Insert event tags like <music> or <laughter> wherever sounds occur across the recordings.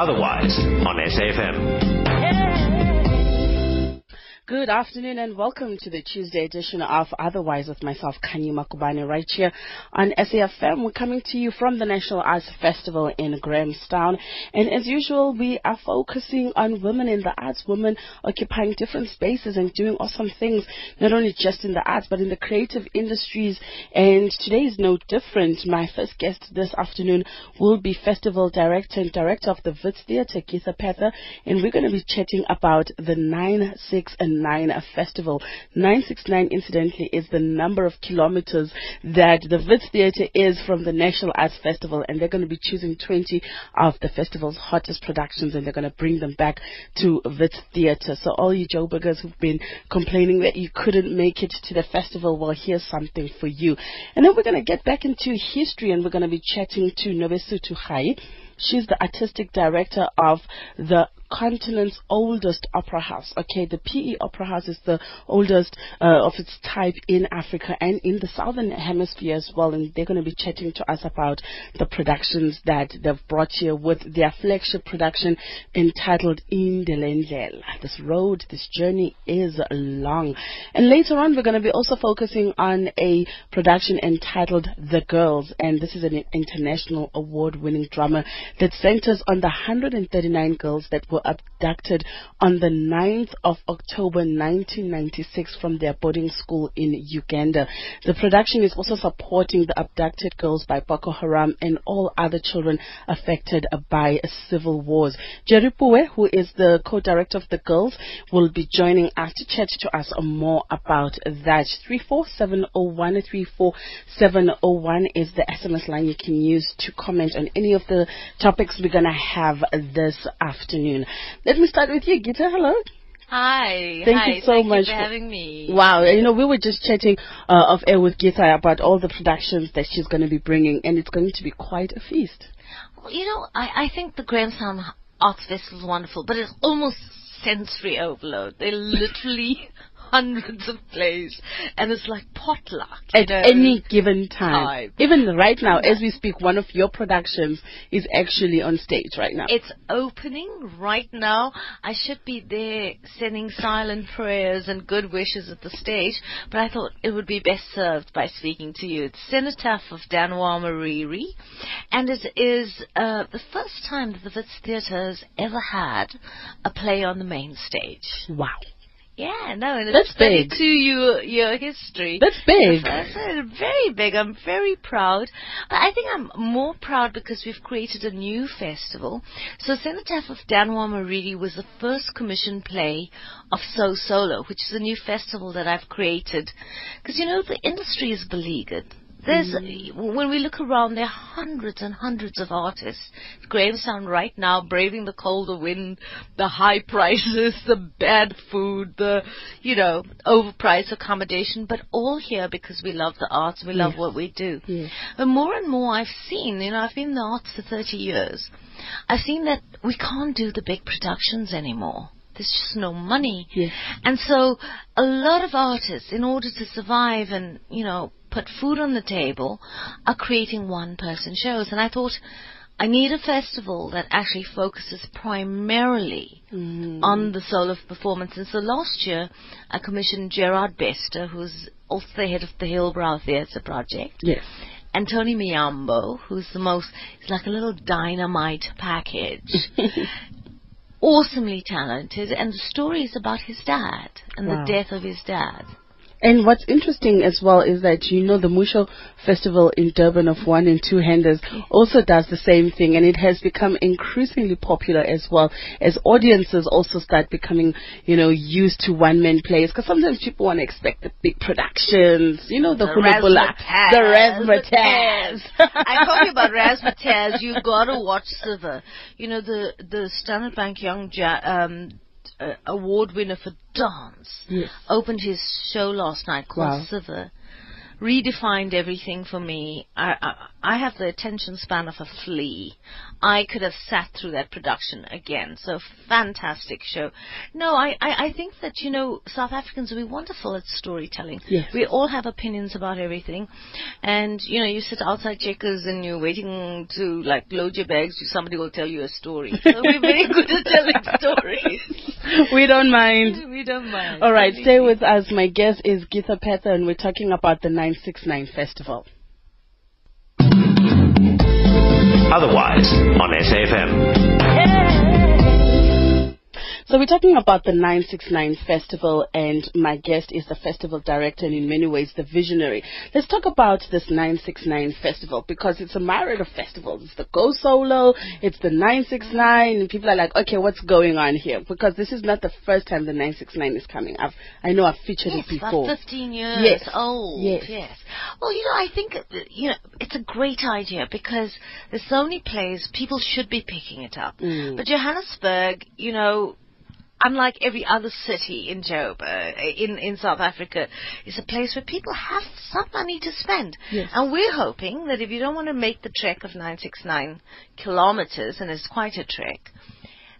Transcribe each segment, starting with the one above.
Otherwise on SAFM. Good afternoon and welcome to the Tuesday edition of Otherwise with myself, Khanyi Makubane, right here on SAFM. We're coming to you from the National Arts Festival in Grahamstown. And as usual, we are focusing on women in the arts, women occupying different spaces and doing awesome things, not only just in the arts, but in the creative industries. And today is no different. My first guest this afternoon will be Festival Director and Director of the Wits Theatre, Gita Pather. And we're going to be chatting about the 9, 6, and 9 festival. 969, incidentally, is the number of kilometers that the Wits Theatre is from the National Arts Festival, and they're going to be choosing 20 of the festival's hottest productions, and they're going to bring them back to Wits Theatre. So all you Joburgers who've been complaining that you couldn't make it to the festival, well, here's something for you. And then we're going to get back into history, and we're going to be chatting to Nobesuthu Rayi. She's the artistic director of the continent's oldest opera house. Okay, the PE Opera House is the oldest uh, of its type in Africa and in the southern hemisphere as well. And they're going to be chatting to us about the productions that they've brought here with their flagship production entitled Indelendlela. This road, this journey is long. And later on, we're going to be also focusing on a production entitled The Girls. And this is an international award winning drama that centers on the 139 girls that were were abducted on the 9th of October 1996 from their boarding school in Uganda. The production is also supporting the abducted girls by Boko Haram and all other children affected by civil wars. Jerry Pue, who is the co-director of the girls, will be joining us to chat to us more about that. 34701 34701 is the SMS line you can use to comment on any of the topics we're going to have this afternoon. Let me start with you, Gita. Hello. Hi. Thank Hi. you so Thank much you for for- having me. Wow, you know, we were just chatting uh, off air with Gita about all the productions that she's going to be bringing, and it's going to be quite a feast. Well, you know, I, I think the Grahamstown Arts Festival is wonderful, but it's almost sensory overload. They're literally hundreds of plays, and it's like potluck. At know. any given time. time. Even right now, as we speak, one of your productions is actually on stage right now. It's opening right now. I should be there sending silent prayers and good wishes at the stage, but I thought it would be best served by speaking to you. It's Cenotaph of Dan wa Moriri, and it is uh, the first time that the Wits Theatre has ever had a play on the main stage. wow. Yeah, no, and That's it's big. to your your history. That's big. That's very big. I'm very proud. But I think I'm more proud because we've created a new festival. So Cenotaph of Dan wa Moriri was the first commissioned play of Go Solo, which is a new festival that I've created. Because, you know, the industry is beleaguered. There's, mm-hmm. when we look around, there are hundreds and hundreds of artists. Grahamstown right now, braving the colder wind, the high <laughs> prices, the bad food, the, you know, overpriced accommodation, but all here because we love the arts, we love Yes. what we do. Yes. But more and more I've seen, you know, I've been in the arts for 30 years. I've seen that we can't do the big productions anymore. There's just no money. Yes. And so a lot of artists, in order to survive and, you know, put food on the table, are creating one person shows. And I thought, I need a festival that actually focuses primarily Mm. on the soul of performance. And so last year, I commissioned Gerard Bester, who's also the head of the Hillbrow Theatre Project, Yes. and Tony Miyambo, who's the most, he's like a little dynamite package. <laughs> awesomely talented, and the story is about his dad and Wow. the death of his dad. And what's interesting as well is that you know the Musho Festival in Durban of One and Two Handers also does the same thing, and it has become increasingly popular as well as audiences also start becoming, you know, used to one man plays. Because sometimes people want to expect the big productions, you know, the, The razzmatazz. the razzmatazz. I told you about <laughs> razzmatazz. You've gotta watch Silver. You know the the Standard Bank Young ja- um, uh, award winner for dance Yes. opened his show last night called Wow. Redefined everything for me. I, I, I have the attention span of a flea. I could have sat through that production again. So fantastic show. No, I, I, I think that, you know, South Africans, we're wonderful at storytelling. Yes. We all have opinions about everything. And, you know, you sit outside Checkers and you're waiting to, like, load your bags, somebody will tell you a story. So we're very good at telling <laughs> stories. we don't mind. <laughs> We don't mind. All right, stay with us. My guest is Gita Pather, and we're talking about the 969 Festival. Otherwise on SAFM. So we're talking about the 969 Festival, and my guest is the festival director and in many ways the visionary. Let's talk about this 969 Festival because it's a myriad of festivals. It's the Go Solo, it's the 969, and people are like, okay, what's going on here? Because this is not the first time the 969 is coming. I've, I know I've featured Yes, it before. about 15 years Yes. old. Yes. yes. Well, you know, I think, you know, it's a great idea because there's so many plays, people should be picking it up. Mm. But Johannesburg, you know, unlike every other city in Joburg, uh, in, in South Africa, is a place where people have some money to spend. Yes. And we're hoping that if you don't want to make the trek of 969 kilometers, and it's quite a trek,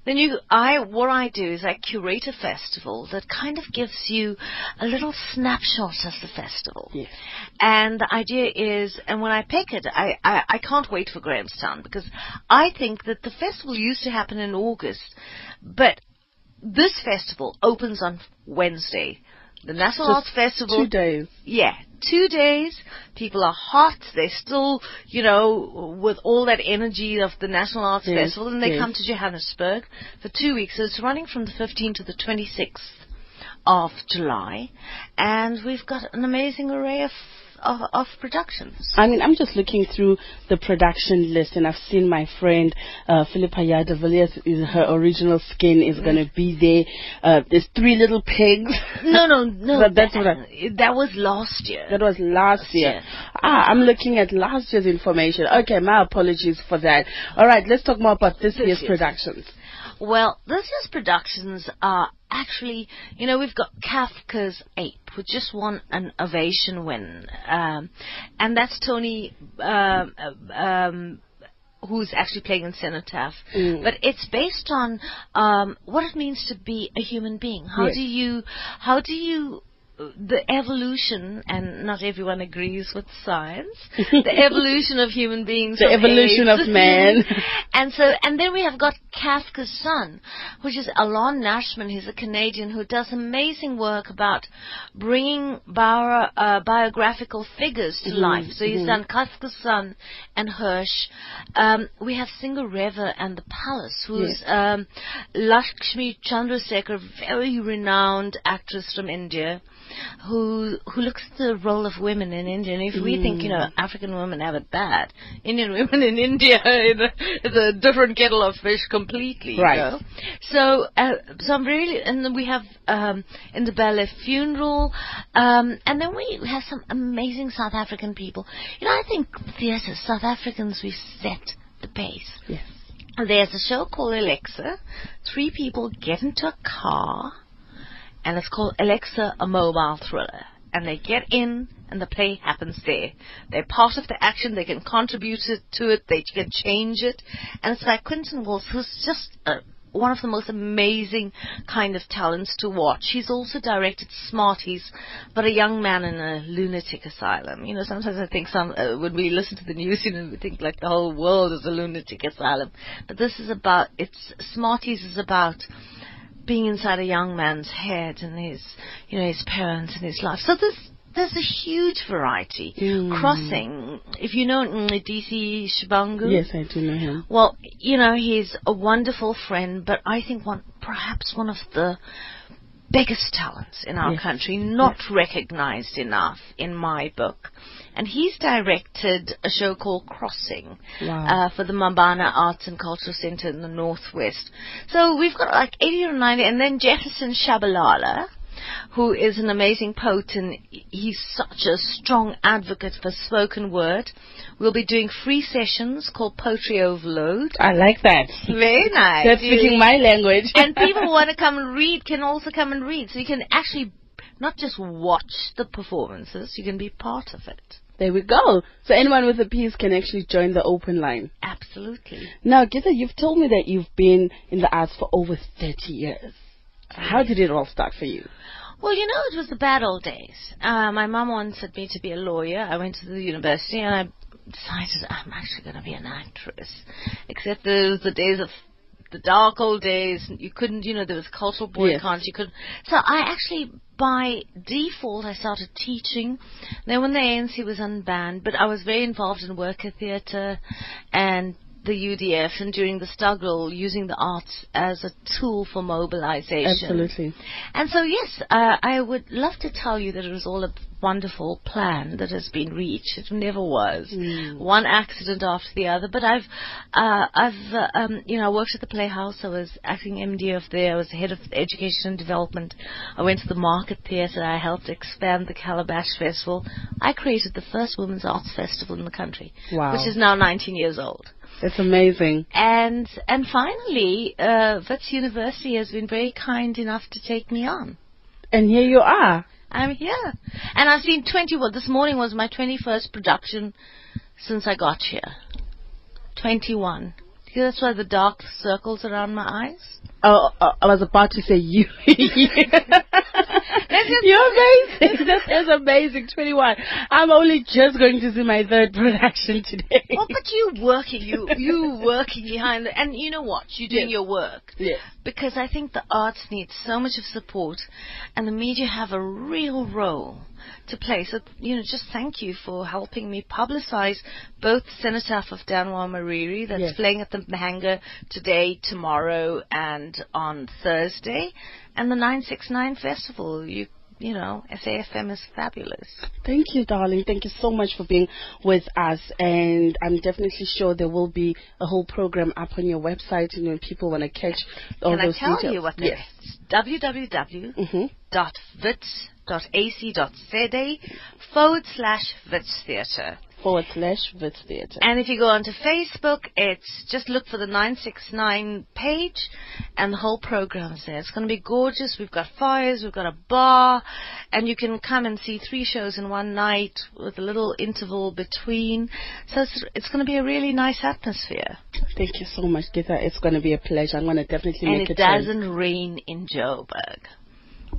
then you, I, what I do is I curate a festival that kind of gives you a little snapshot of the festival. Yes. And the idea is, and when I pick it, I, I, I can't wait for Grahamstown because I think that the festival used to happen in August, but this festival opens on Wednesday. The National Just Arts Festival Two days. yeah, two days. People are hot. They're still, you know, with all that energy of the National Arts Yes, Festival, and they yes. come to Johannesburg for two weeks. So it's running from the 15th to the 26th of July, and we've got an amazing array of of, of productions. I mean, I'm just looking through the production list, and I've seen my friend uh, Philippa Yaa de Villiers. Is her original skin is going to be there. Uh, there's three little pigs. No, no, no. <laughs> That- that's what that, that was last year. That was last year. year. Ah, I'm looking at last year's information. Okay, my apologies for that. All right, let's talk more about this, year's year's. productions. Well, this year's productions are actually, you know, we've got Kafka's Ape, who just won an ovation win, um, and that's Tony. Um, um, Who's actually playing in Cenotaph? Mm. But it's based on um, what it means to be a human being. How Yes. do you, how do you, the evolution, and not everyone agrees with science. <laughs> the evolution of human beings. The evolution apes. of man. <laughs> And so, and then we have got Kafka's son, which is Alon Nashman. He's a Canadian who does amazing work about bringing bio, uh, biographical figures to life. So he's done Kafka's son and Hirsch. Um, we have Singer Singareva and the Palace, who's um, Lakshmi Chandrasekhar, very renowned actress from India. Who who looks at the role of women in India? And if we think you know African women have it bad, Indian women in India <laughs> is a, is a different kettle of fish completely. you Right. know. So uh, so I'm really and then we have um, in the Belle funeral, um, and then we have some amazing South African people. You know, I think theatre South Africans we set the pace. Yes. There's a show called Alexa. Three people get into a car, and it's called Alexa, a mobile thriller. And they get in, and the play happens there. They're part of the action. They can contribute to it. They can change it. And it's by Quentin Wolf, who's just uh, one of the most amazing kind of talents to watch. He's also directed Smarties, but a young man in a lunatic asylum. You know, sometimes I think some uh, when we listen to the news, you know, we think like the whole world is a lunatic asylum. But this is about it's Smarties is about being inside a young man's head and his, you know, his parents and his life. So there's there's a huge variety. Mm. Crossing, if you know DC Shibangu. Yes, I do know him. Well, you know, he's a wonderful friend, but I think one, perhaps one of the biggest talents in our Yes. country, not recognized enough in my book. And he's directed a show called Crossing Wow. uh, for the Mambana Arts and Cultural Center in the Northwest. So we've got like 80 or 90, and then Jefferson Tshabalala, who is an amazing poet and he's such a strong advocate for spoken word. We'll be doing free sessions called Poetry Overload. I like that. Very nice. <laughs> That's speaking my language. and people who want to come and read can also come and read. So you can actually not just watch the performances, you can be part of it. There we go. So anyone with a piece can actually join the open line. Absolutely. Now, Gita, you've told me that you've been in the arts for over 30 years. How did it all start for you? Well, you know, it was the bad old days. Uh, my mum wanted me to be a lawyer. I went to the university and I decided I'm actually going to be an actress. Except those the days of the dark old days. You couldn't, you know, there was cultural boycotts. Yes. You couldn't. So I actually, by default, I started teaching. Then when the ANC was unbanned, but I was very involved in worker theatre and the UDF and during the struggle using the arts as a tool for mobilization. Absolutely. And so, yes, uh, I would love to tell you that it was all a wonderful plan that has been reached. It never was. One accident after the other. But I've, uh, I've, uh, um, you know, I worked at the Playhouse. I was acting MD of there. I was head of education and development. I went to the Market Theatre. I helped expand the Calabash Festival. I created the first women's arts festival in the country, Wow. which is now 19 years old. That's amazing. And and finally, uh, University has been very kind enough to take me on. And here you are. I'm here, and I've seen 20. Well, This morning was my 21st production since I got here. 21. See, that's why the dark circles around my eyes. Oh, uh, I was about to say you. <laughs> <laughs> You're amazing. That is amazing. 21. I'm only just going to see my third <laughs> production today. Well, but you working, you you working behind, the, and you know what? You're doing Yes. your work. Yes. because I think the arts need so much of support, and the media have a real role to play. So, you know, just thank you for helping me publicize both Cenotaph of Dan wa Moriri that's Yes. playing at the Mahanga today, tomorrow, and on Thursday, and the 969 Festival. You, you know, SAFM is fabulous. Thank you, darling. Thank you so much for being with us. And I'm definitely sure there will be a whole program up on your website. You know, people want to catch all Can I tell details. you what yes. is? www. hmm dot wits.ac.za forward slash Wits Theatre. Forward slash Wits Theatre. And if you go onto Facebook, it's just look for the 969 page and the whole program's there. It's going to be gorgeous. We've got fires, we've got a bar, and you can come and see three shows in one night with a little interval between. So it's, it's going to be a really nice atmosphere. Thank you so much, Gita. It's going to be a pleasure. I'm going to definitely And make it a trip. doesn't rain in Joburg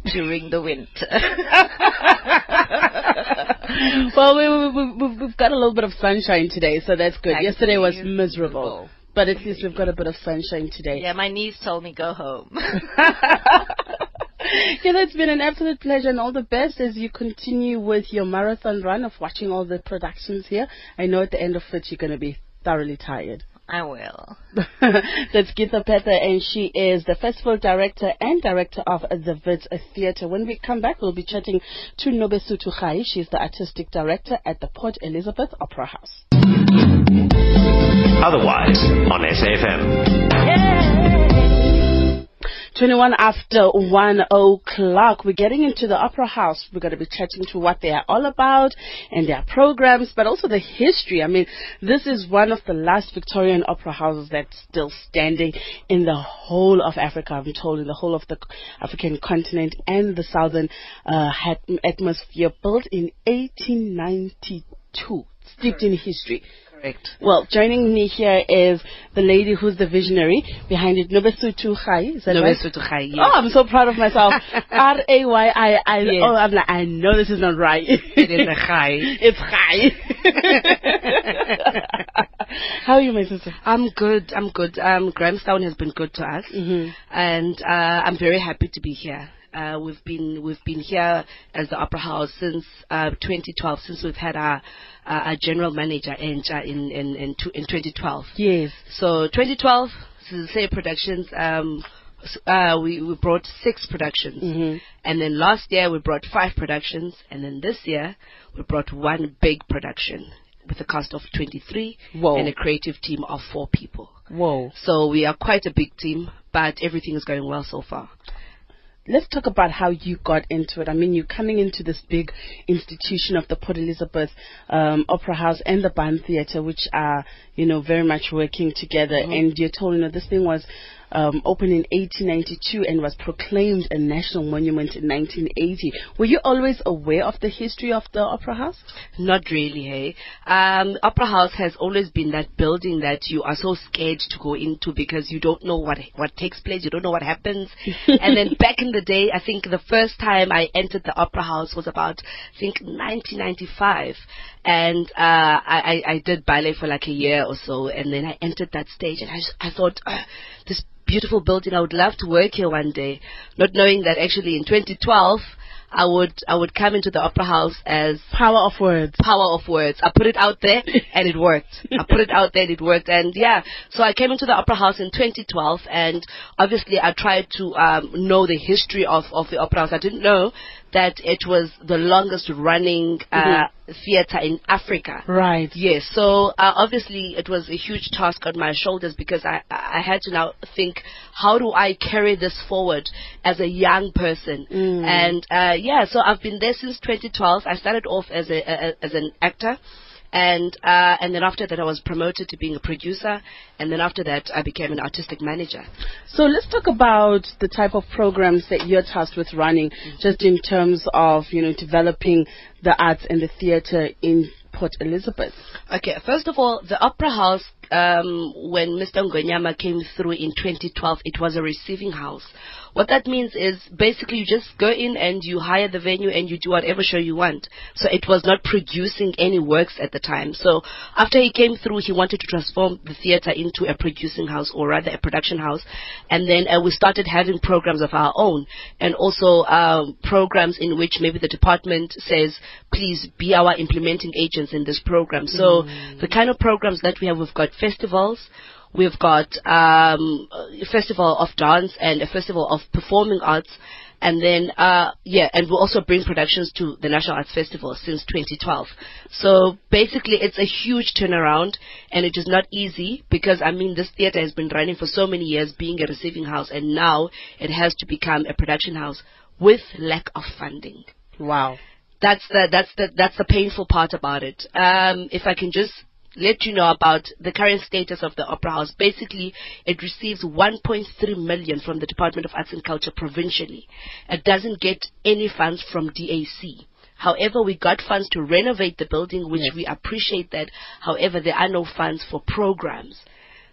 during the winter. <laughs> well, we, we, we, we've- we've got a little bit of sunshine today, so that's good. Thank Yesterday was miserable, but at least we've got a bit of sunshine today. yeah, my niece told me go home. <laughs> <laughs> yeah, it's been an absolute pleasure and all the best as you continue with your marathon run of watching all the productions here. I know at the end of it you're going to be thoroughly tired. I will. <laughs> That's Gita Pather, and she is the festival director and director of the Wits Theatre. When we come back, we'll be chatting to Nobesutu Rayi. She's the artistic director at the Port Elizabeth Opera House. Otherwise on SAFM. 21 after 1 o'clock. We're getting into the Opera House. We're going to be chatting to what they are all about and their programs, but also the history. I mean, this is one of the last Victorian opera houses that's still standing in the whole of Africa, I'm told, in the whole of the African continent and the southern uh, atmosphere, built in 1892, steeped in history. Correct. Well, joining me here is the lady who's the visionary behind it, Nobesutu Rayi. Is that right? Nobesutu Rayi, yes. Oh, I'm so proud of myself. <laughs> R A Y I I. Yes. Oh, I'm like, I know this is not right. It is a Rayi. <laughs> it's Rayi. <laughs> How are you, my sister? I'm good. I'm good. Um, Grahamstown has been good to us, Mhm. and uh, I'm very happy to be here. Uh, we've been we've been here as the Opera House since uh, 2012, since we've had our uh, our general manager Enja in in in, two, in 2012. Yes. So 2012, Say Productions. Um, uh, we we brought six productions, Mhm. and then last year we brought five productions, and then this year we brought one big production with a cast of 23 Whoa. and a creative team of four people. Whoa. So we are quite a big team, but everything is going well so far. Let's talk about how you got into it. I mean, you're coming into this big institution of the Port Elizabeth um, Opera House and the Band Theatre, which are, you know, very much working together. And you're told, you know, this thing was um, opened in 1892 and was proclaimed a national monument in 1980. Were you always aware of the history of the Opera House? Not really, hey. Um, Opera House has always been that building that you are so scared to go into because you don't know what what takes place, you don't know what happens. <laughs> and then back in the day, I think the first time I entered the Opera House was about, I think, 1995, and uh, I, I I did ballet for like a year or so, and then I entered that stage, and I just, I thought uh, this beautiful building, I would love to work here one day, not knowing that actually in 2012 I would I would come into the opera house as power of words. Power of words. I put it out there <laughs> and it worked. I put it out there and it worked. And yeah, so I came into the opera house in 2012 and obviously I tried to um, know the history of, of the opera house. I didn't know that it was the longest running uh, mm-hmm. theater in Africa. Right. Yes. So uh, obviously it was a huge task on my shoulders because I I had to now think how do I carry this forward as a young person. Mm. And uh, yeah, so I've been there since 2012. I started off as a, a as an actor and uh, and then after that I was promoted to being a producer, and then after that I became an artistic manager. So let's talk about the type of programs that you're tasked with running, mm-hmm. just in terms of you know developing the arts and the theatre in Port Elizabeth. Okay, first of all, the Opera House um, when Mr. Ngonyama came through in 2012, it was a receiving house. What that means is basically you just go in and you hire the venue and you do whatever show you want. So it was not producing any works at the time. So after he came through, he wanted to transform the theater into a producing house or rather a production house. And then uh, we started having programs of our own and also um, programs in which maybe the department says, please be our implementing agents in this program. So mm. the kind of programs that we have, we've got festivals, We've got um, a festival of dance and a festival of performing arts. And then, uh, yeah, and we also bring productions to the National Arts Festival since 2012. So basically, it's a huge turnaround, and it is not easy because I mean, this theater has been running for so many years, being a receiving house, and now it has to become a production house with lack of funding. Wow that's the that's the that's the painful part about it. Um, if I can just let you know about the current status of the Opera House. Basically, it receives 1.3 million from the Department of Arts and Culture provincially. It doesn't get any funds from DAC. However, we got funds to renovate the building, which yes. we appreciate that. However, there are no funds for programs.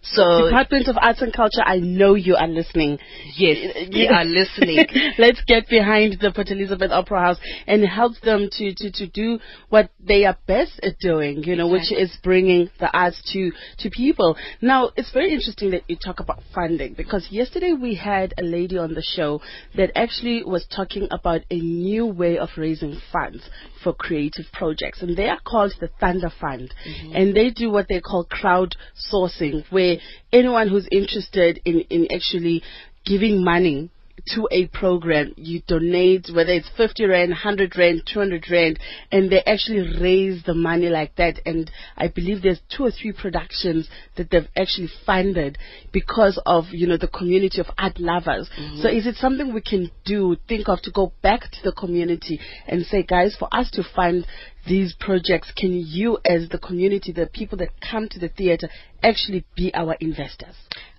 So Department of Arts and Culture, I know you are listening. Yes, you are listening. <laughs> Let's get behind the Port Elizabeth Opera House and help them to, to, to do what they are best at doing, you know, exactly. which is bringing the arts to, to people. Now, it's very interesting that you talk about funding because yesterday we had a lady on the show that actually was talking about a new way of raising funds for creative projects and they are called the Thunder Fund mm-hmm. and they do what they call crowd sourcing where anyone who's interested in, in actually giving money to a program, you donate, whether it's 50 Rand, 100 Rand, 200 Rand, and they actually raise the money like that. And I believe there's two or three productions that they've actually funded because of, you know, the community of art lovers. Mm-hmm. So is it something we can do, think of to go back to the community and say, guys, for us to fund these projects, can you, as the community, the people that come to the theater, actually be our investors?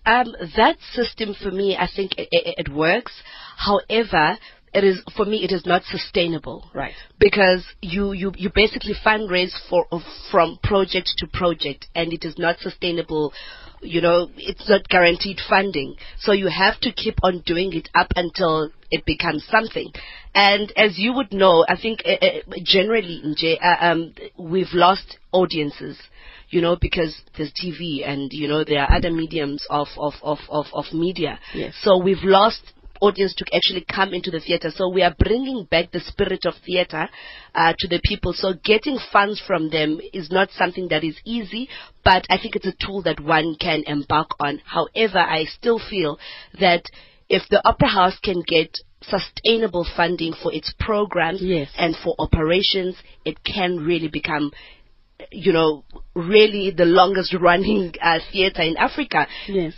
Um, that system for me, I think it, it, it works. However, it is for me it is not sustainable right because you you you basically fundraise for from project to project and it is not sustainable you know it's not guaranteed funding so you have to keep on doing it up until it becomes something and as you would know i think uh, generally uh, um, we've lost audiences you know, because there's TV and, you know, there are other mediums of, of, of, of, of media. Yes. So we've lost audience to actually come into the theater. So we are bringing back the spirit of theater uh, to the people. So getting funds from them is not something that is easy, but I think it's a tool that one can embark on. However, I still feel that if the Opera House can get sustainable funding for its programs yes. and for operations, it can really become you know, really the longest running uh, theater in Africa, Yes.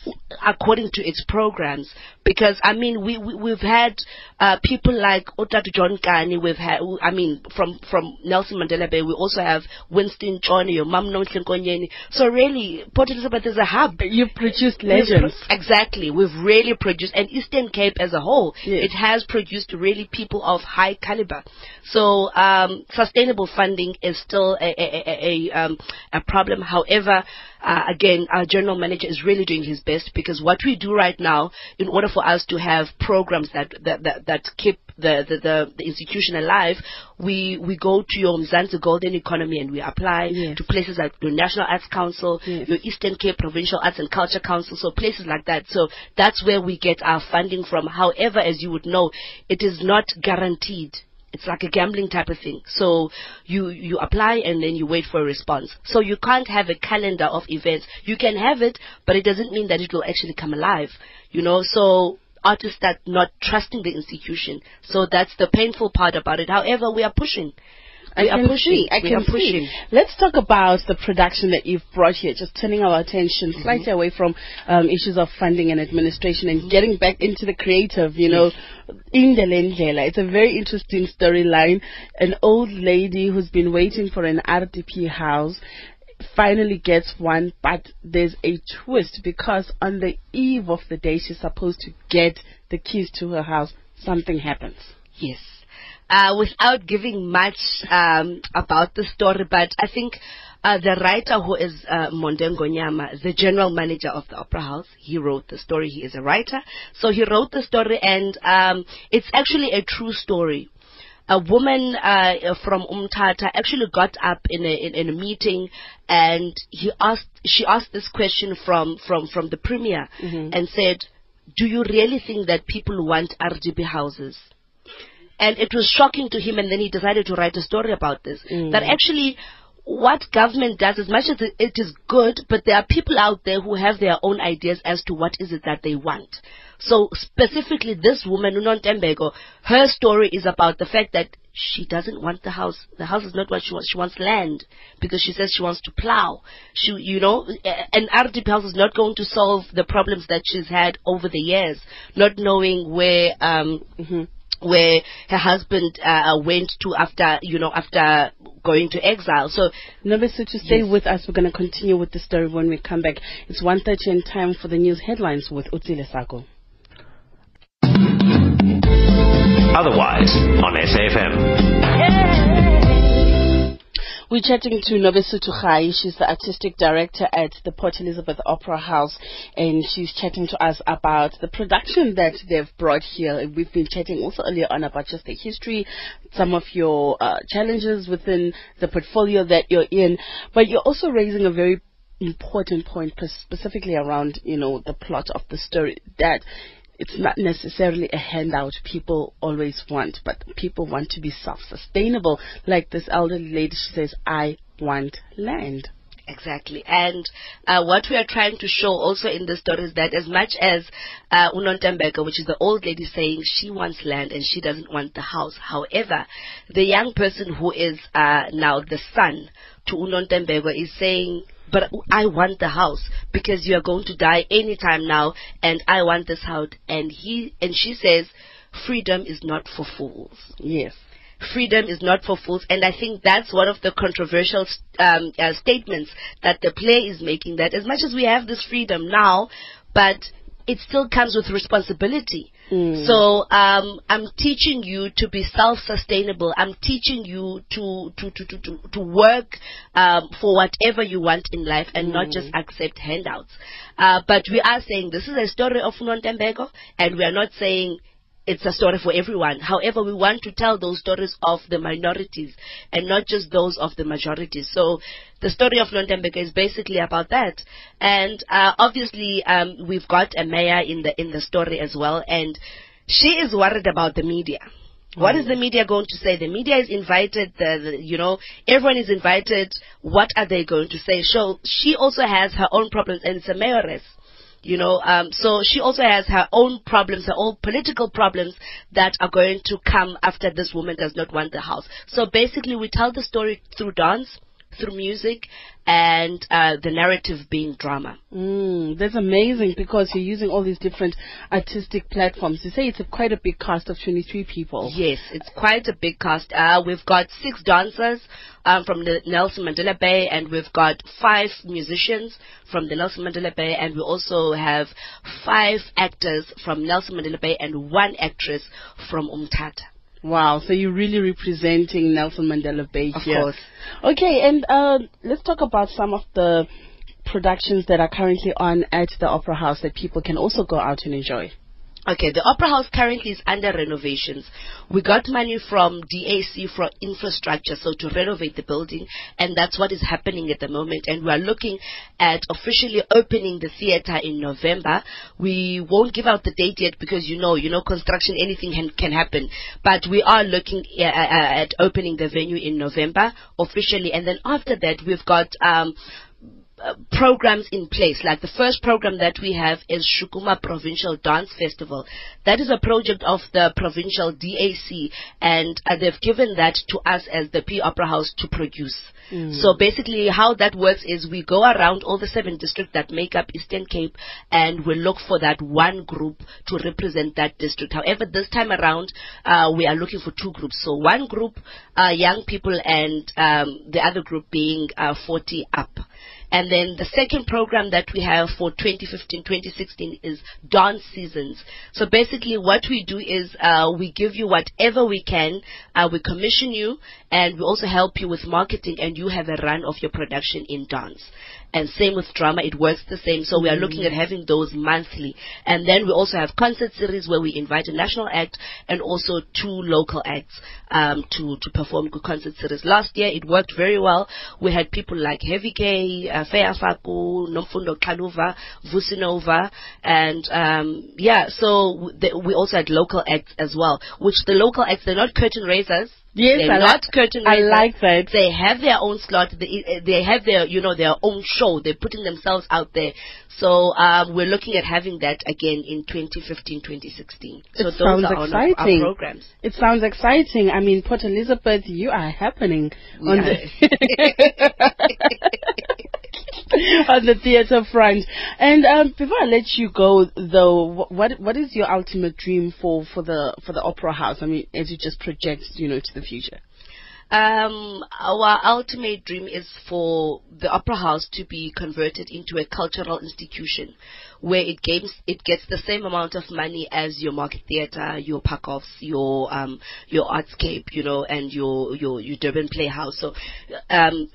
according to its programs. Because I mean, we, we we've had uh, people like Otatu John Kani. We've had, I mean, from from Nelson Mandela Bay. We also have Winston Ntshona or Mamno Nkonyeni. So really, Port Elizabeth is a hub. You've produced We've legends. exactly. We've really produced, and Eastern Cape as a whole, Yes. it has produced really people of high caliber. So um, sustainable funding is still a, a, a, a, um, a problem. However, uh, again, our general manager is really doing his best because what we do right now, in order for us to have programs that that, that, that keep the, the, the, the institution alive, we, we go to your Mzansi Golden Economy and we apply Yes. to places like the National Arts Council, Yes. your Eastern Cape Provincial Arts and Culture Council, so places like that. So that's where we get our funding from. However, as you would know, it is not guaranteed. It's like a gambling type of thing. So you you apply and then you wait for a response. So you can't have a calendar of events. You can have it, but it doesn't mean that it will actually come alive. You know, so artists start not trusting the institution. So that's the painful part about it. However, we are pushing. I We can pushing. see. I can see. Let's talk about the production that you've brought here. Just turning our attention Mm-hmm. slightly away from um, issues of funding and administration and getting back into the creative. You know, in the Lendlela, it's a very interesting storyline. An old lady who's been waiting for an RDP house finally gets one, but there's a twist because on the eve of the day she's supposed to get the keys to her house, something happens. Yes. Uh, without giving much um, about the story, but I think uh, the writer who is uh, Monde Ngonyama, the general manager of the Opera House, he wrote the story. He is a writer, so he wrote the story, and um, it's actually a true story. A woman uh, from Umtata actually got up in a in, in a meeting, and he asked she asked this question from from from the premier, and said, "Do you really think that people want RDP houses?" And it was shocking to him and then he decided to write a story about this. That actually what government does as much as it- is good but there are people out there who have their own ideas as to what is it that they want. So specifically this woman Unon Tembego her story is about the fact that she doesn't want the house. The house is not what she wants. She wants land because she says she wants to plow. She you know an RDP house is not going to solve the problems that she's had over the years not knowing where um where her husband uh, went to after you know after going to exile. So Novice, to stay Yes. with us, we're going to continue with the story when we come back. It's 1.30 in time for the news headlines with Utsile Sako. Otherwise on SAFM. We're chatting to Nobesutu Rayi. She's the artistic director at the Port Elizabeth Opera House, and she's chatting to us about the production that they've brought here. We've been chatting also earlier on about just the history, some of your uh, challenges within the portfolio that you're in, but you're also raising a very important point, specifically around you know the plot of the story that it's not necessarily a handout people always want, but people want to be self-sustainable. Like this elderly lady, she says, I want land. Exactly. And uh, what we are trying to show also in the story is that as much as uh, Unontembeka, which is the old lady saying she wants land and she doesn't want the house, however, the young person who is uh, now the son to Unontembeka is saying, but I want the house because you are going to die anytime now and I want this house. And he and she says, freedom is not for fools Yes. freedom is not for fools and i think that's one of the controversial um, uh, statements that the play is making that as much as we have this freedom now but it still comes with responsibility so um, i'm teaching you to be self-sustainable. I'm teaching you to to to to, to, work um, for whatever you want in life and not just accept handouts. Uh, but we are saying this is a story of Nontembeko and we are not saying it's a story for everyone. However, we want to tell those stories of the minorities and not just those of the majority. So the story of Nontembeka is basically about that. And uh, obviously, um, we've got a mayor in the in the story as well, and she is worried about the media. What is the media going to say? The media is invited. The, the you know everyone is invited. What are they going to say? So she also has her own problems, and it's a mayoress you know um, so she also has her own problems her own political problems that are going to come after this woman does not want the house. So basically we tell the story through dance through music and uh, the narrative being drama. Mm, that's amazing because you're using all these different artistic platforms. You say it's a, quite a big cast of 23 people. Yes, it's quite a big cast. Uh, we've got six dancers um, from the Nelson Mandela Bay, and we've got five musicians from the Nelson Mandela Bay, and we also have five actors from Nelson Mandela Bay and one actress from Umtata. Wow, so you're really representing Nelson Mandela Bay Of here. course. Okay, and uh, let's talk about some of the productions that are currently on at the Opera House that people can also go out and enjoy. Okay, the Opera House currently is under renovations. We got money from DAC for infrastructure, so to renovate the building, and that's what is happening at the moment. And we are looking at officially opening the theater in November. We won't give out the date yet because you know, you know, construction, anything can, can happen. But we are looking uh, uh, at opening the venue in November officially, and then after that, we've got. Um, uh, programs in place. Like the first program that we have is Shukuma Provincial Dance Festival. That is a project of the provincial DAC, and uh, they've given that to us as the P Opera House to produce. So basically, how that works is we go around all the seven districts that make up Eastern Cape, and we look for that one group to represent that district. However, this time around, uh, we are looking for two groups. So one group, uh, young people, and um, the other group being uh, 40 up. And then the second program that we have for 2015-2016 is dance seasons. So basically what we do is uh, we give you whatever we can, uh, we commission you, and we also help you with marketing, and you have a run of your production in dance. And same with drama, it works the same. So we are looking at having those monthly. And then we also have concert series where we invite a national act and also two local acts um, to, to perform good concert series. Last year it worked very well. We had people like Heavy K, uh, Feya Faku, Nomfundo Xaluva, Vusinova, and um, yeah, so th- we also had local acts as well, which the local acts, they're not curtain raisers. Yes, they're I not like- curtain I raisers. like that. They have their own slot. They, they have their, you know, their own show. They're putting themselves out there. So um, we're looking at having that again in 2015, 2016. So it those sounds are on our, exciting. our programs. It sounds exciting. I mean, Port Elizabeth, you are happening We on are. the <laughs> on the theatre front. And um, before I let you go, though, what what is your ultimate dream for, for the for the Opera House? I mean, as you just project, you know, to the future. Um, our ultimate dream is for the Opera House to be converted into a cultural institution where it gains, it gets the same amount of money as your market theatre, your Parkoffs, your um, your Artscape, you know, and your your your Durban Playhouse. So, um,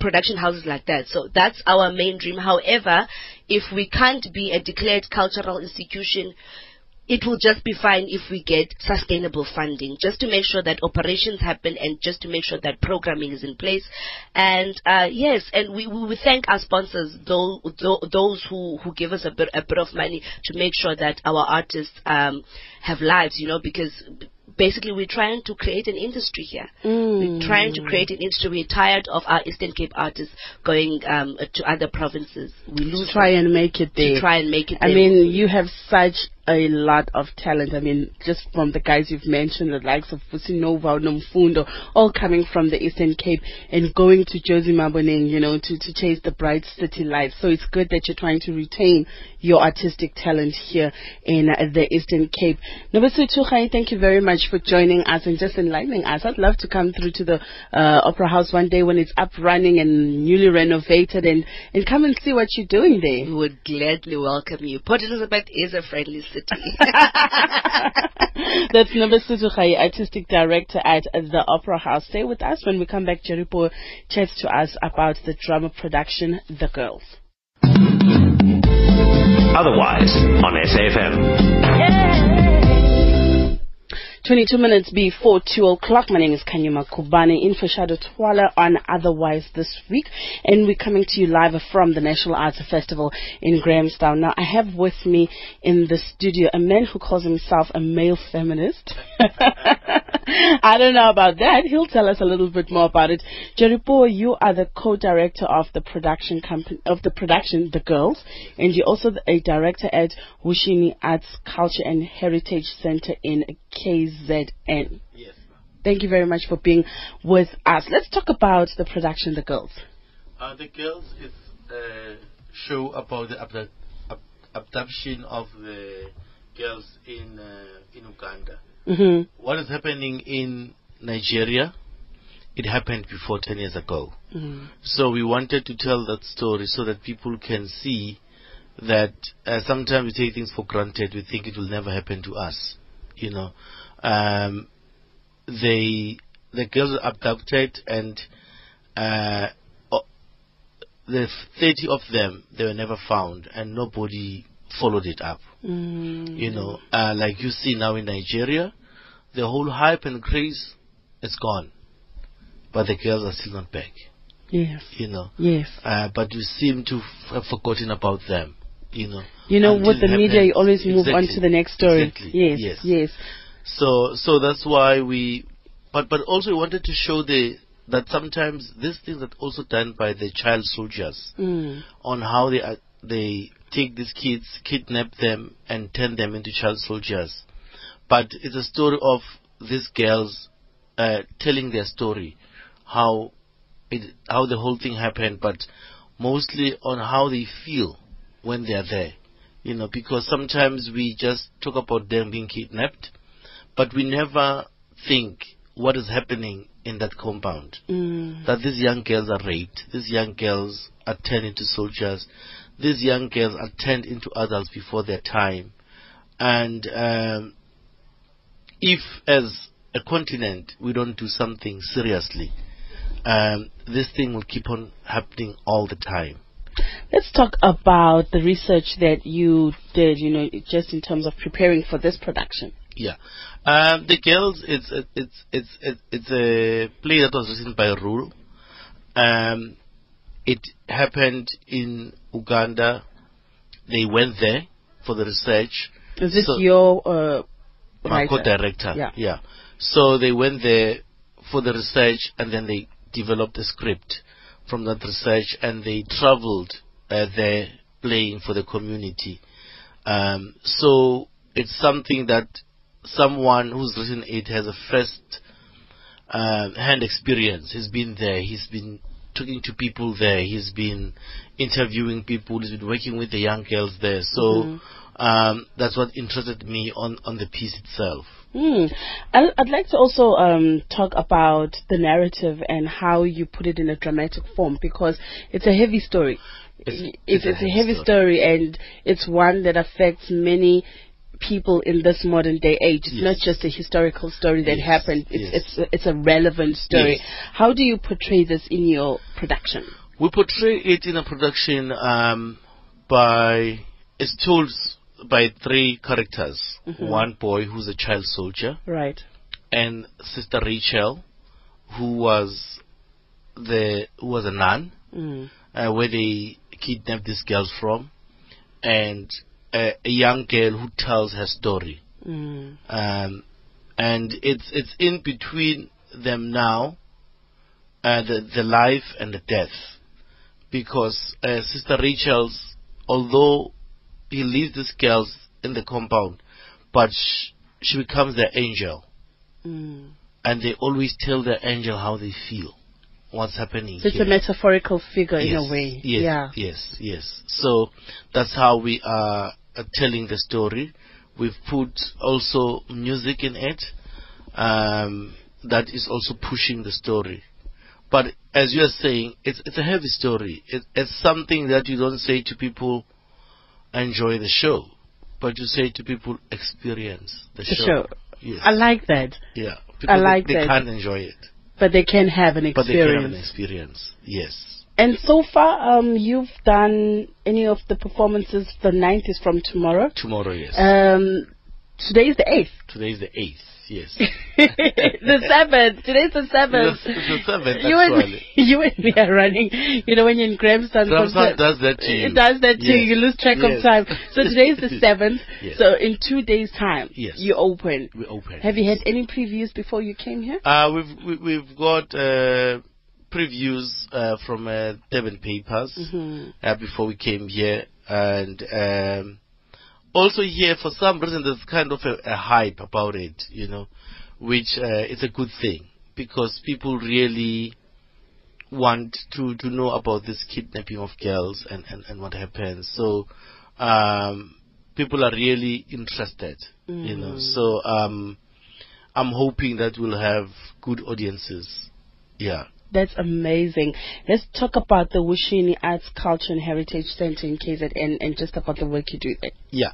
production houses like that. So that's our main dream. However, if we can't be a declared cultural institution, it will just be fine if we get sustainable funding, just to make sure that operations happen and just to make sure that programming is in place. And uh, yes, and we, we, thank our sponsors, those, those who, who give us a bit, a bit of money to make sure that our artists um, have lives, you know, because basically we're trying to create an industry here. We're trying to create an industry. We're tired of our Eastern Cape artists going um, to other provinces. We lose To try and make it there. to try and make it I there. mean, you have such a lot of talent. I mean, just from the guys you've mentioned, the likes of Vusi Nova, Nomfundo, all coming from the Eastern Cape and going to Josie Maboneng, you know, to, to chase the bright city life. So it's good that you're trying to retain your artistic talent here in the Eastern Cape. Nobesuthu Rayi, thank you very much for joining us and just enlightening us. I'd love to come through to the uh, Opera House one day when it's up running and newly renovated and, and come and see what you're doing there. We would gladly welcome you. Port Elizabeth is a friendly city. <laughs> That's Nobesuthu Rayi, Artistic Director at the Opera House. Stay with us when we come back. Jeripo chats to us about the drama production, The Girls. Otherwise on SAFM. 22 minutes before 2 o'clock. My name is Khanyi Makubane in for Shado Twala on Otherwise this week. And we're coming to you live from the National Arts Festival in Grahamstown. Now, I have with me in the studio a man who calls himself a male feminist. <laughs> I don't know about that. He'll tell us a little bit more about it. Jeripo, you are the co-director of the production company, of the production, The Girls, and you're also a director at Wushini Arts Culture and Heritage Center in KZN. Yes, Thank you very much for being with us. Let's talk about the production, The Girls. Uh, the Girls is a show about the abdu- ab- abduction of the girls in uh, in Uganda. Mm-hmm. What is happening in Nigeria? It happened before 10 years ago. Mm. So we wanted to tell that story so that people can see that uh, sometimes we take things for granted. We think it will never happen to us. You know, um, they the girls were abducted and uh, the 30 of them they were never found and nobody followed it up. Mm. You know, uh, like you see now in Nigeria, the whole hype and craze is gone, but the girls are still not back. Yes. You know, Yes. uh, but you seem to f- have forgotten about them. You know. You know, with the media, you always move on to the next story. Exactly. Yes. Yes. Yes. So, so that's why we, but but also we wanted to show the that sometimes these things are also done by the child soldiers Mm. on how they are, they take these kids, kidnap them, and turn them into child soldiers. But it's a story of these girls uh, telling their story, how it, how the whole thing happened, but mostly on how they feel when they are there. You know, because sometimes we just talk about them being kidnapped, but we never think what is happening in that compound Mm. that these young girls are raped, these young girls are turned into soldiers, these young girls are turned into adults before their time. And um, if, as a continent, we don't do something seriously, um, this thing will keep on happening all the time. Let's talk about the research that you did, you know, just in terms of preparing for this production. Yeah. Um, the girls, it's a, it's it's it's it's a play that was written by Rule. Um, it happened in Uganda. They went there for the research. Is this So- your uh, My co-director. Yeah. Yeah. So they went there for the research, and then they developed a script from that research, and they traveled uh, there playing for the community. Um, so it's something that someone who's written it has a first uh, hand experience. He's been there. He's been talking to people there. He's been interviewing people. He's been working with the young girls there. So Mm-hmm. um, that's what interested me on, on the piece itself. I- I'd like to also um, talk about the narrative and how you put it in a dramatic form because it's a heavy story. It's- It's, it's, a heavy story. and it's one that affects many people in this modern day age. It's Yes. not just a historical story that Yes, happened. It's yes. it's a, it's a relevant story. How do you portray this in your production? We portray it in a production um, by it's told by three characters. Mm-hmm. One boy who's a child soldier, Right. and Sister Rachel, who was the who was a nun, Mm. uh, where they kidnapped these girls from, and uh, a young girl who tells her story. Mm. um, and it's it's in between them now, uh, the the life and the death, because uh, Sister Rachel's, although he leaves these girls in the compound, but sh- she becomes their angel, Mm. and they always tell the angel how they feel, what's happening. So it's here. a metaphorical figure in a way. Yes, yeah. yes, yes. So that's how we are uh, telling the story. We've put also music in it um, that is also pushing the story. But as you are saying, it's it's a heavy story. It, it's something that you don't say to people, enjoy the show, but you say to people, experience the, The show. show. Yes. I like that. yeah. I like they, they that. can't enjoy it, But they can have an experience. but they can have an experience. Yes. And so far, um, you've done any of the performances. The ninth is from tomorrow. Tomorrow, yes. Um, today is the eighth. Today is the eighth. Yes. <laughs> the seventh. Today's the seventh. The- the seventh, You and, <laughs> you and me are running. You know when you're in Grahamstown. Grahamstown does that to you. It does that to you. Yes. You lose track Yes. of time. So today is the <laughs> seventh. Yes. So in two days' time, Yes. you open. We open. Have you had any previews before you came here? Uh, we've we, we've got uh, previews uh, from uh, Devon Papers Mm-hmm. uh, before we came here, and um, also here for some reason there's kind of a, a hype about it. You know, which uh, is a good thing because people really want to, to know about this kidnapping of girls and, and, and what happens. So um, people are really interested, you know. So um, I'm hoping that we'll have good audiences. Yeah. That's amazing. Let's talk about the Wushwini Arts, Culture and Heritage Center in KZN and just about the work you do there. Yeah.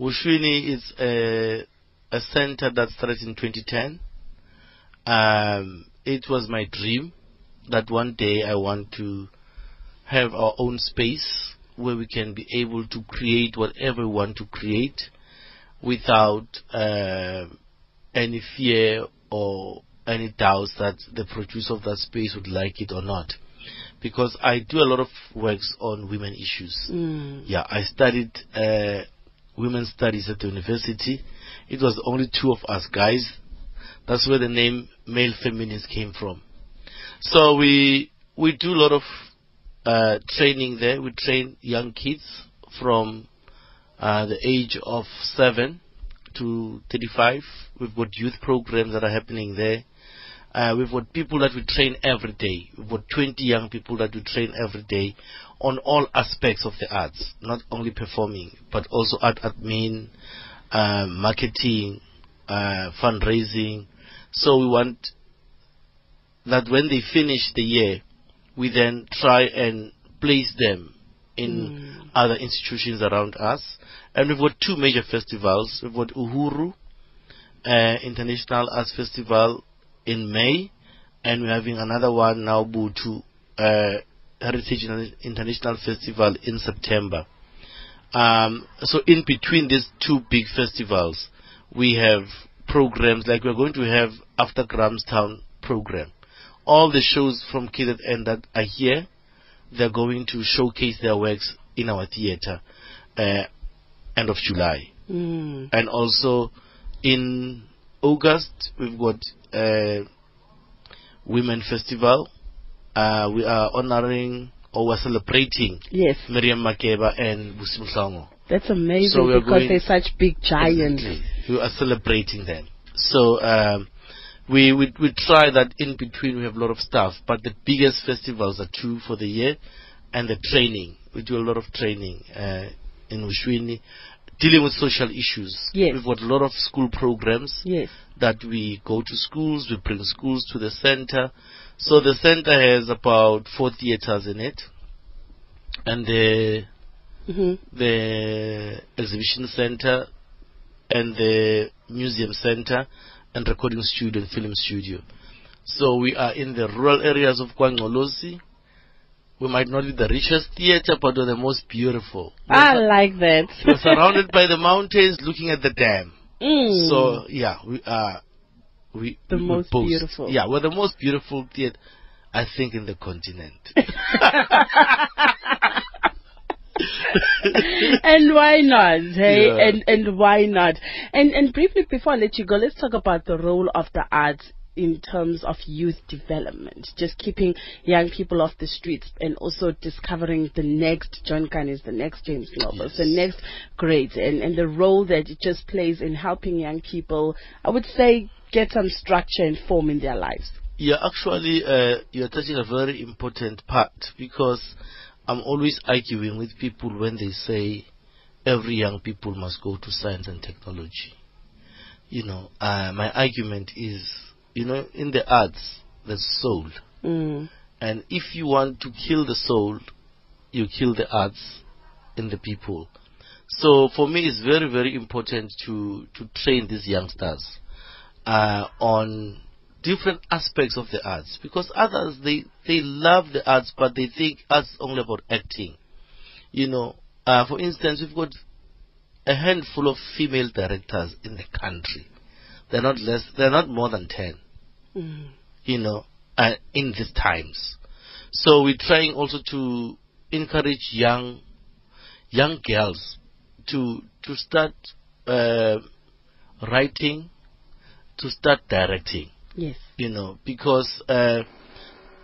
Wushwini is a, a center that started in 2010. Um, it was my dream that one day I want to have our own space where we can be able to create whatever we want to create without uh, any fear or any doubts that the producer of that space would like it or not. Because I do a lot of works on women issues. Yeah, I studied uh, women's studies at the university. It was only two of us guys. That's where the name male feminist came from. So we we do a lot of uh, training there. We train young kids from uh, the age of seven to 35. We've got youth programs that are happening there. Uh, we've got people that we train every day. We've got 20 young people that we train every day on all aspects of the arts, not only performing, but also art admin, uh, marketing, uh, fundraising. So we want that when they finish the year, we then try and place them in other institutions around us. And we've got two major festivals. We've got Uhuru uh, International Arts Festival in May, and we're having another one now, Butu uh, Heritage International Festival in September. Um, so in between these two big festivals, we have programs like we're going to have after Grahamstown program. All the shows from KZN that are here, they're going to showcase their works in our theater uh, end of July. And also in August, we've got uh, Women Festival. Uh, we are honoring or we're celebrating Yes, Miriam Makeba and Busim that's amazing So because going- they're such big giants. Exactly. We are celebrating them. So um, we, we we try that in between we have a lot of stuff, but the biggest festivals are two for the year, and the training. We do a lot of training uh, in Ushwini, dealing with social issues. Yes. We've got a lot of school programs Yes. That we go to schools, we bring schools to the center. So the center has about four theaters in it, and the hmm the exhibition center and the museum center and recording studio and film studio. So we are in the rural areas of KwaNgcolosi. We might not be the richest theater, but we're the most beautiful. I like that. We're surrounded <laughs> by the mountains, looking at the dam. Mm. So yeah, we are we The we most beautiful. Yeah, we're the most beautiful theater, I think, in the continent. <laughs> and why not? Hey, Yeah. and and why not? And and briefly before I let you go, let's talk about the role of the arts in terms of youth development, just keeping young people off the streets and also discovering the next John Kani, the next James Novels, the next greats, and, and the role that it just plays in helping young people, I would say, get some structure and form in their lives. Yeah, actually, uh, you're touching a very important part because I'm always arguing with people when they say every young people must go to science and technology. You know, uh, my argument is, you know, in the arts, there's soul. Mm. And if you want to kill the soul, you kill the arts in the people. So for me, it's very, very important to, to train these youngsters uh, on different aspects of the arts because others they they love the arts but they think arts only about acting you know uh, for instance we've got a handful of female directors in the country they're not less they're not more than 10 you know uh, in these times so we're trying also to encourage young young girls to to start uh, writing to start directing Yes. you know, because uh,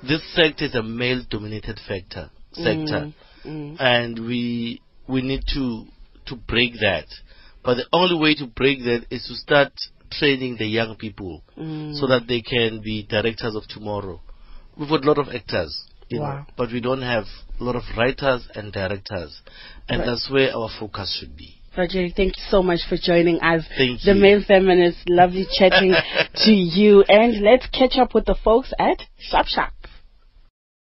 this sector is a male-dominated factor sector, Mm. and we we need to to break that. But the only way to break that is to start training the young people Mm. so that they can be directors of tomorrow. We've got a lot of actors, you Wow. know, but we don't have a lot of writers and directors, and Right. that's where our focus should be. Rajeri, thank you so much for joining us. Thank The you. Male Feminist, lovely chatting <laughs> to you. And let's catch up with the folks at Shop Shack.